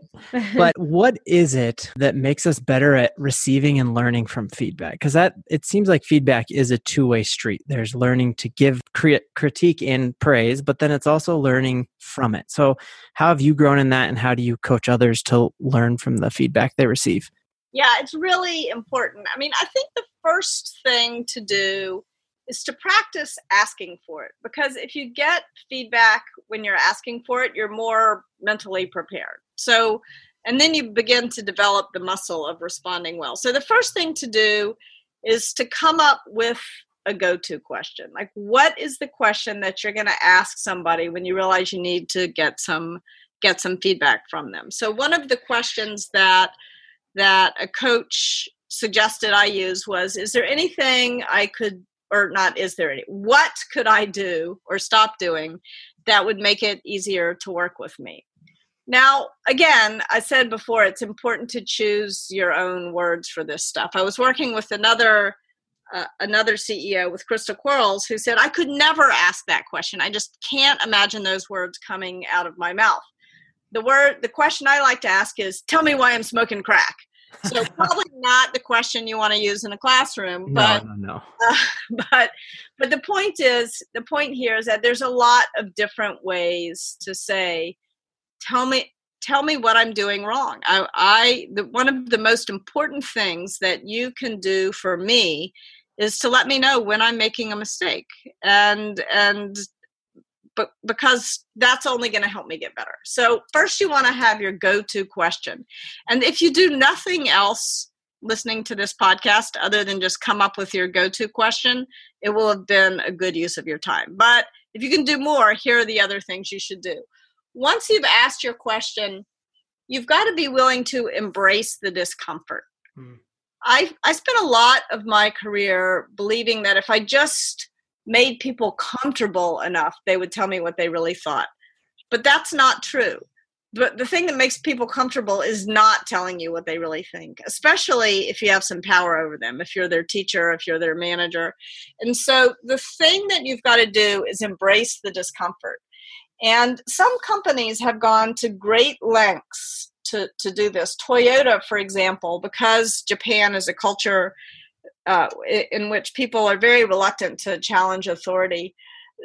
But what is it that makes us better at receiving and learning from feedback? Because that it seems like feedback is a two-way street. There's learning to give crit- critique and praise but then it's also learning from it. So how have you grown in that and how do you coach others to learn from the feedback they receive? Yeah, it's really important. I mean, I think the first thing to do is to practice asking for it because if you get feedback when you're asking for it, you're more mentally prepared. So, and then you begin to develop the muscle of responding well. So, the first thing to do is to come up with a go to question. Like, what is the question that you're going to ask somebody when you realize you need to get some get some feedback from them so one of the questions that that a coach suggested I use was Is there anything I could, or not, is there any, what could I do or stop doing that would make it easier to work with me? Now, again, I said before, it's important to choose your own words for this stuff. I was working with another. Uh, another CEO with Christa Quarles who said, I could never ask that question. I just can't imagine those words coming out of my mouth the word the question i like to ask is tell me why i'm smoking crack so probably not the question you want to use in a classroom but no, no, no. Uh, but but the point is the point here is that there's a lot of different ways to say tell me tell me what i'm doing wrong i, I the, one of the most important things that you can do for me is to let me know when i'm making a mistake and and but because that's only going to help me get better. So, first, you want to have your go to question. And if you do nothing else listening to this podcast other than just come up with your go to question, it will have been a good use of your time. But if you can do more, here are the other things you should do. Once you've asked your question, you've got to be willing to embrace the discomfort. Hmm. I, I spent a lot of my career believing that if I just made people comfortable enough, they would tell me what they really thought. But that's not true. But the thing that makes people comfortable is not telling you what they really think, especially if you have some power over them, if you're their teacher, if you're their manager. And so the thing that you've got to do is embrace the discomfort. And some companies have gone to great lengths to, to do this. Toyota, for example, because Japan is a culture uh, in which people are very reluctant to challenge authority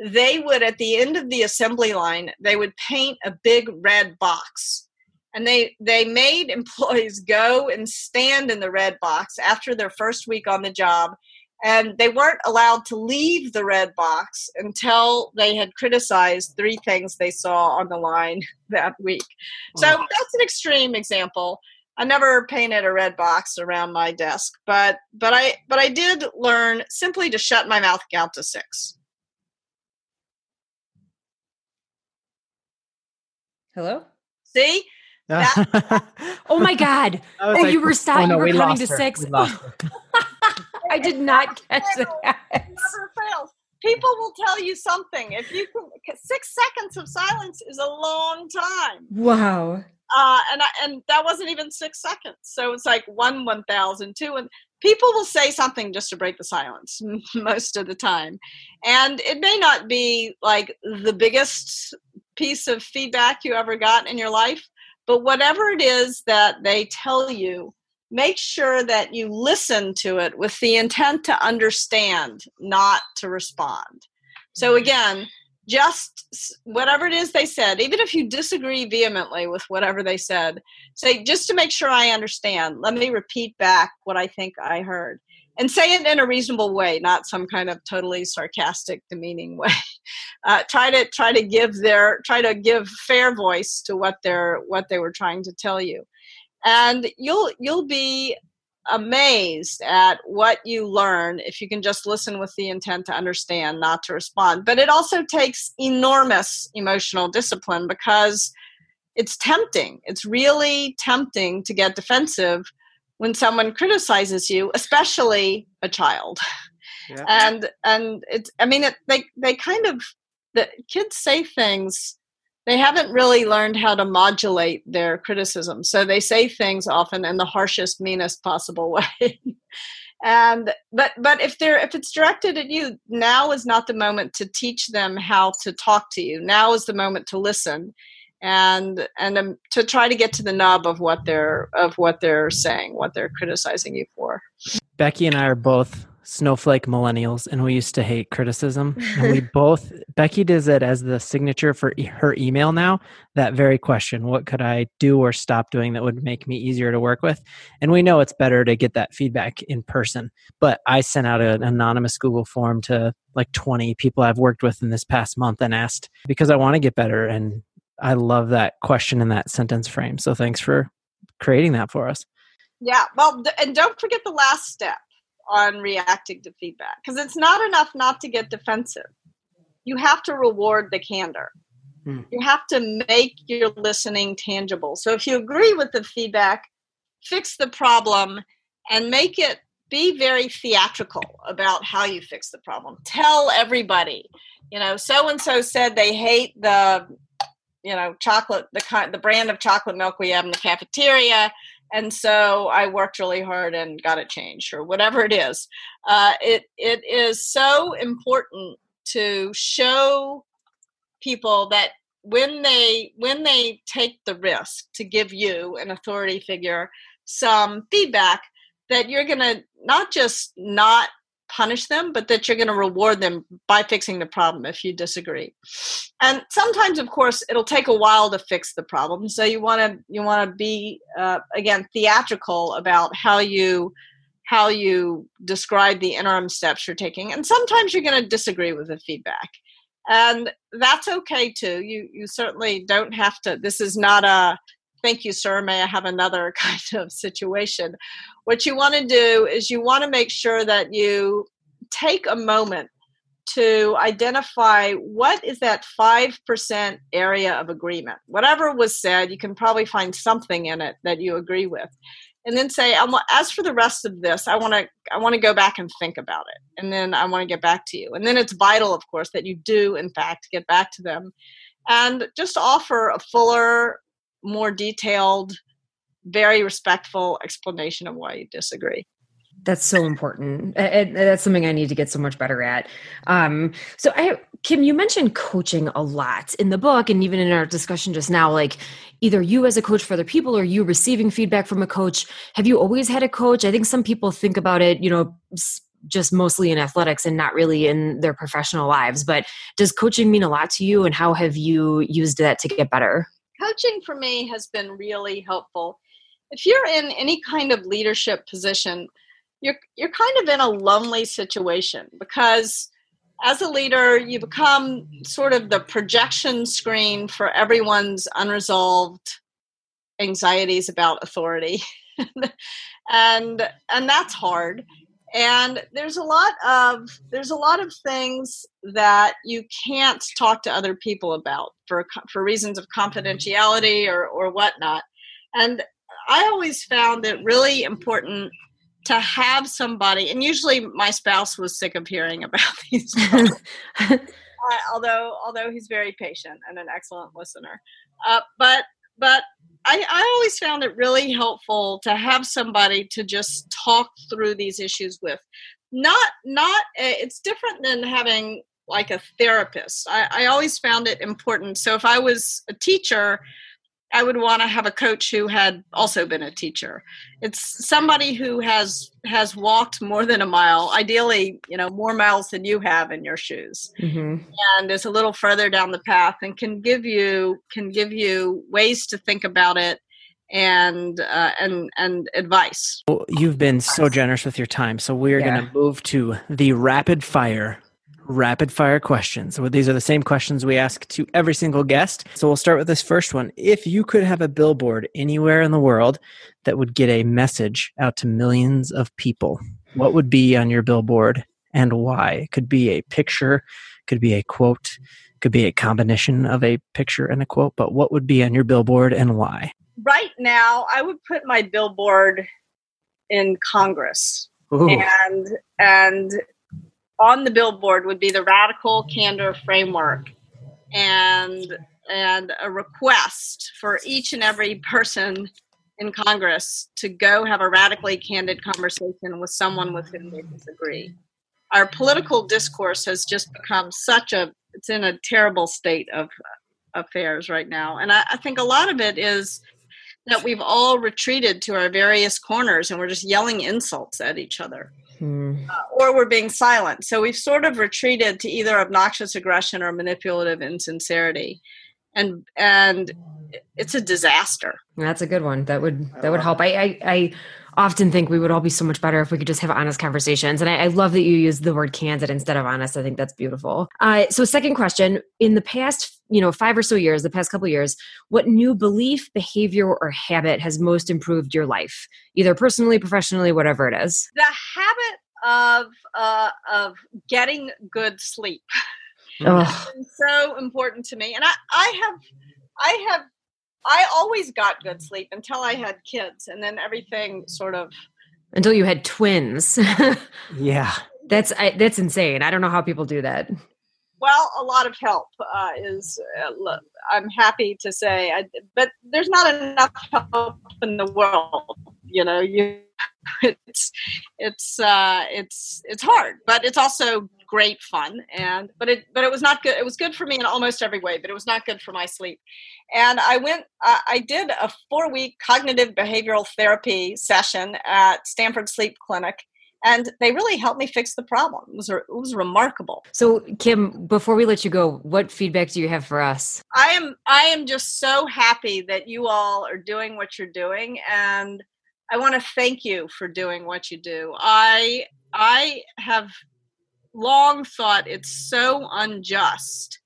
they would at the end of the assembly line they would paint a big red box. And they they made employees go and stand in the red box after their first week on the job and they weren't allowed to leave the red box until they had criticized three things they saw on the line that week. So that's an extreme example I never painted a red box around my desk, but but I but I did learn simply to shut my mouth count to six. Hello. See. oh my God! Oh, like, you were stopping. Oh, no, you were counting to her. six. I did not catch that. Never fails. People will tell you something. If you can, six seconds of silence is a long time. Wow uh, and I, and that wasn't even six seconds. So it's like one one thousand, two, and people will say something just to break the silence most of the time, and it may not be like the biggest piece of feedback you ever got in your life, but whatever it is that they tell you, make sure that you listen to it with the intent to understand, not to respond. So mm-hmm. again just whatever it is they said, even if you disagree vehemently with whatever they said, say, just to make sure I understand, let me repeat back what I think I heard. And say it in a reasonable way, not some kind of totally sarcastic, demeaning way. Uh, try to try to give their try to give fair voice to what they're what they were trying to tell you, and you'll you'll be amazed at what you learn if you can just listen with the intent to understand, not to respond. But it also takes enormous emotional discipline because it's tempting. It's really tempting to get defensive when someone criticizes you, especially a child. Yeah. And and it's I mean it, they they kind of the kids say things they haven't really learned how to modulate their criticism. So they say things often in the harshest, meanest possible way. and but but if they're if it's directed at you, now is not the moment to teach them how to talk to you. Now is the moment to listen and and um, to try to get to the nub of what they're of what they're saying, what they're criticizing you for. Becky and I are both snowflake millennials and we used to hate criticism. And we both becky does it as the signature for e- her email now that very question what could i do or stop doing that would make me easier to work with? And we know it's better to get that feedback in person. But i sent out an anonymous google form to like 20 people i've worked with in this past month and asked because i want to get better and i love that question in that sentence frame. So thanks for creating that for us. Yeah well and don't forget the last step on reacting to feedback because it's not enough not to get defensive. You have to reward the candor. Hmm. You have to make your listening tangible. So if you agree with the feedback, fix the problem and make it be very theatrical about how you fix the problem. Tell everybody, you know, so and so said they hate the you know chocolate the kind the brand of chocolate milk we have in the cafeteria and so I worked really hard and got it changed or whatever it is. Uh, it it is so important to show people that when they when they take the risk to give you an authority figure some feedback that you're going to not just not punish them, but that you're going to reward them by fixing the problem if you disagree. And sometimes, of course, it'll take a while to fix the problem. So you want to you want to be uh, again theatrical about how you how you describe the interim steps you're taking. And sometimes you're going to disagree with the feedback. And that's okay too. You you certainly don't have to. This is not a thank you, sir. May I have another kind of situation? What you want to do is you want to make sure that you take a moment to identify what is that 5% area of agreement. Whatever was said, you can probably find something in it that you agree with. And then say, as for the rest of this, I want to I want to go back and think about it, and then I want to get back to you. And then it's vital, of course, that you do, in fact, get back to them, and just offer a fuller more detailed, very respectful explanation of why you disagree. That's so important. And that's something I need to get so much better at. Um, so, I, Kim, you mentioned coaching a lot in the book, and even in our discussion just now. Like, either you as a coach for other people, or you receiving feedback from a coach. Have you always had a coach? I think some people think about it, you know, just mostly in athletics and not really in their professional lives. But does coaching mean a lot to you, and how have you used that to get better? Coaching for me has been really helpful. If you're in any kind of leadership position, you're you're kind of in a lonely situation because as a leader, you become sort of the projection screen for everyone's unresolved anxieties about authority. and and that's hard and there's a lot of there's a lot of things that you can't talk to other people about for for reasons of confidentiality or or whatnot. And i always found it really important to have somebody and usually my spouse was sick of hearing about these uh, although although he's very patient and an excellent listener. Uh, but but I, I always found it really helpful to have somebody to just talk through these issues with. Not, not, eh, it's different than having like a therapist. I, I always found it important. So if I was a teacher, I would want to have a coach who had also been a teacher. It's somebody who has has walked more than a mile, ideally, you know, more miles than you have in your shoes, mm-hmm. and is a little further down the path and can give you can give you ways to think about it and uh, and and advice. Well, you've been so generous with your time, so we're yeah. going to move to the rapid fire rapid fire questions. So these are the same questions we ask to every single guest. So we'll start with this first one. If you could have a billboard anywhere in the world that would get a message out to millions of people, what would be on your billboard and why? It could be a picture, could be a quote, could be a combination of a picture and a quote, but what would be on your billboard and why? Right now, I would put my billboard in Congress. Ooh. And and on the billboard would be the radical candor framework and and a request for each and every person in Congress to go have a radically candid conversation with someone with whom they disagree. Our political discourse has just become such a it's in a terrible state of affairs right now. And I, I think a lot of it is that we've all retreated to our various corners and we're just yelling insults at each other. Hmm. Uh, or we're being silent. So we've sort of retreated to either obnoxious aggression or manipulative insincerity. And and it's a disaster. That's a good one. That would that would help. I I, I often think we would all be so much better if we could just have honest conversations. And I, I love that you use the word candid instead of honest. I think that's beautiful. Uh, so, second question: In the past, you know, five or so years, the past couple years, what new belief, behavior, or habit has most improved your life, either personally, professionally, whatever it is? The habit of uh, of getting good sleep. Oh. so important to me, and I, I have, I have I always got good sleep until I had kids, and then everything sort of until you had twins. yeah, that's I, that's insane. I don't know how people do that. Well, a lot of help uh, is. Uh, I'm happy to say, I, but there's not enough help in the world. You know, you it's it's uh, it's it's hard, but it's also great fun. And but it but it was not good. It was good for me in almost every way, but it was not good for my sleep. And I went. Uh, I did a four week cognitive behavioral therapy session at Stanford Sleep Clinic and they really helped me fix the problem. It was, it was remarkable. So, Kim, before we let you go, what feedback do you have for us? I am I am just so happy that you all are doing what you're doing, and I want to thank you for doing what you do. I I have long thought it's so unjust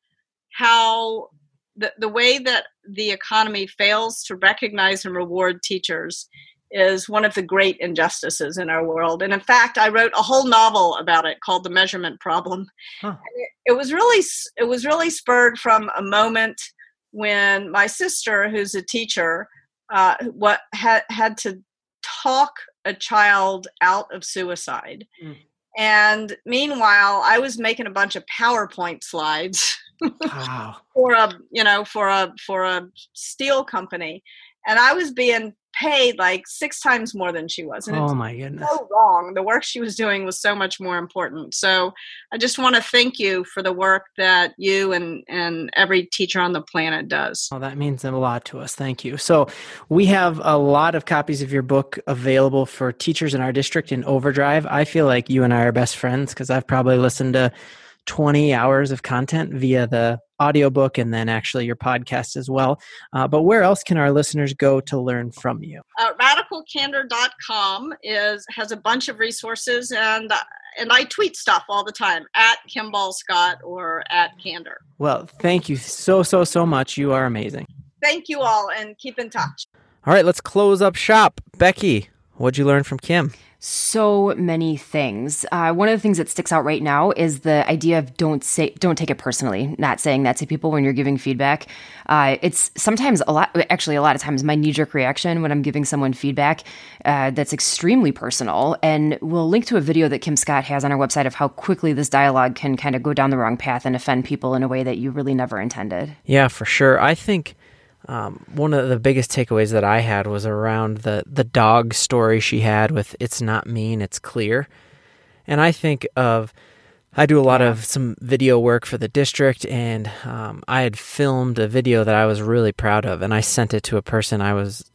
how the, the way that the economy fails to recognize and reward teachers is one of the great injustices in our world. And in fact, I wrote a whole novel about it called The Measurement Problem. Huh. It, it, was really it was really spurred from a moment when my sister, who's a teacher, uh, what had had to talk a child out of suicide. Mm. And meanwhile, I was making a bunch of PowerPoint slides wow. for a you know for a for a steel company, and I was being paid like six times more than she was. And oh my goodness. So wrong. The work she was doing was so much more important. So I just want to thank you for the work that you and, and every teacher on the planet does. Well, that means a lot to us. Thank you. So we have a lot of copies of your book available for teachers in our district in Overdrive. I feel like you and I are best friends because I've probably listened to 20 hours of content via the audiobook and then actually your podcast as well. Uh, but where else can our listeners go to learn from you? Uh, radicalcandor.com is has a bunch of resources and uh, and I tweet stuff all the time at Kimball Scott or at Candor. Well, thank you so so so much. You are amazing. Thank you all and keep in touch. All right, let's close up shop. Becky, what'd you learn from Kim? So many things. Uh, one of the things that sticks out right now is the idea of don't say, don't take it personally. Not saying that to people when you're giving feedback. Uh, it's sometimes a lot, actually a lot of times, my knee jerk reaction when I'm giving someone feedback uh, that's extremely personal. And we'll link to a video that Kim Scott has on our website of how quickly this dialogue can kind of go down the wrong path and offend people in a way that you really never intended. Yeah, for sure. I think um, one of the biggest takeaways that I had was around the the dog story she had with "It's not mean, it's clear," and I think of I do a lot of some video work for the district, and um, I had filmed a video that I was really proud of, and I sent it to a person I was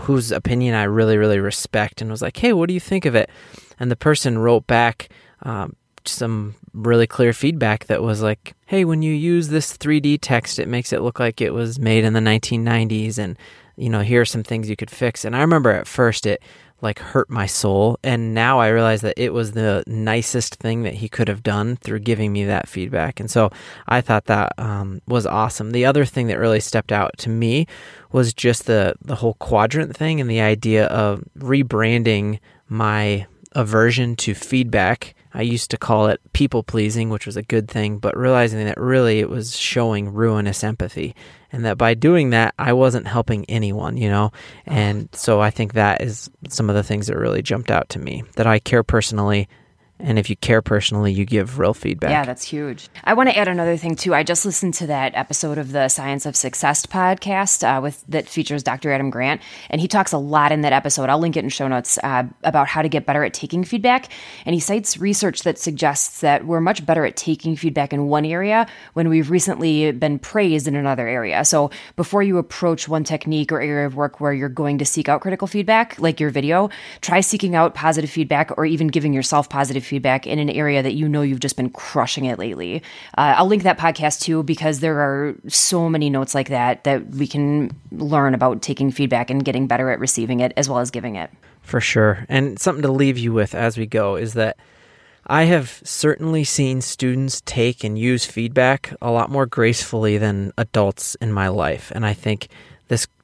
whose opinion I really really respect, and was like, "Hey, what do you think of it?" And the person wrote back um, some really clear feedback that was like, hey, when you use this 3D text, it makes it look like it was made in the 1990s. And, you know, here are some things you could fix. And I remember at first it like hurt my soul. And now I realize that it was the nicest thing that he could have done through giving me that feedback. And so I thought that um, was awesome. The other thing that really stepped out to me was just the, the whole quadrant thing and the idea of rebranding my aversion to feedback I used to call it people pleasing, which was a good thing, but realizing that really it was showing ruinous empathy. And that by doing that, I wasn't helping anyone, you know? Ah. And so I think that is some of the things that really jumped out to me that I care personally And if you care personally, you give real feedback. Yeah, that's huge. I want to add another thing too. I just listened to that episode of the Science of Success podcast uh, with that features Dr. Adam Grant, and he talks a lot in that episode. I'll link it in show notes uh, about how to get better at taking feedback. And he cites research that suggests that we're much better at taking feedback in one area when we've recently been praised in another area. So before you approach one technique or area of work where you're going to seek out critical feedback, like your video, try seeking out positive feedback or even giving yourself positive feedback in an area that you know you've just been crushing it lately. Uh, I'll link that podcast too because there are so many notes like that that we can learn about taking feedback and getting better at receiving it as well as giving it. For sure. And something to leave you with as we go is that I have certainly seen students take and use feedback a lot more gracefully than adults in my life. And I think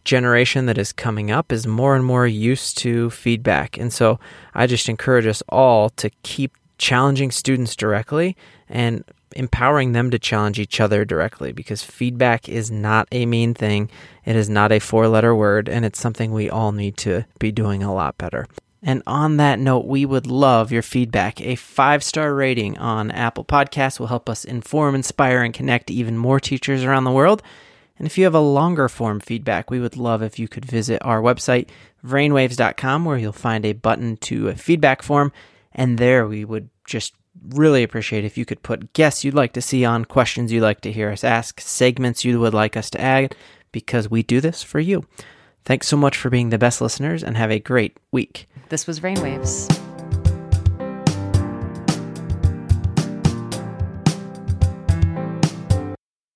generation that is coming up is more and more used to feedback. And so I just encourage us all to keep challenging students directly and empowering them to challenge each other directly because feedback is not a mean thing. It is not a four letter word, and it's something we all need to be doing a lot better. And on that note, we would love your feedback. A five star rating on Apple Podcasts will help us inform, inspire, and connect even more teachers around the world. And if you have a longer form feedback, we would love if you could visit our website, brainwaves.com, where you'll find a button to a feedback form. And there we would just really appreciate if you could put guests you'd like to see on, questions you'd like to hear us ask, segments you would like us to add, because we do this for you. Thanks so much for being the best listeners and have a great week. This was Brainwaves.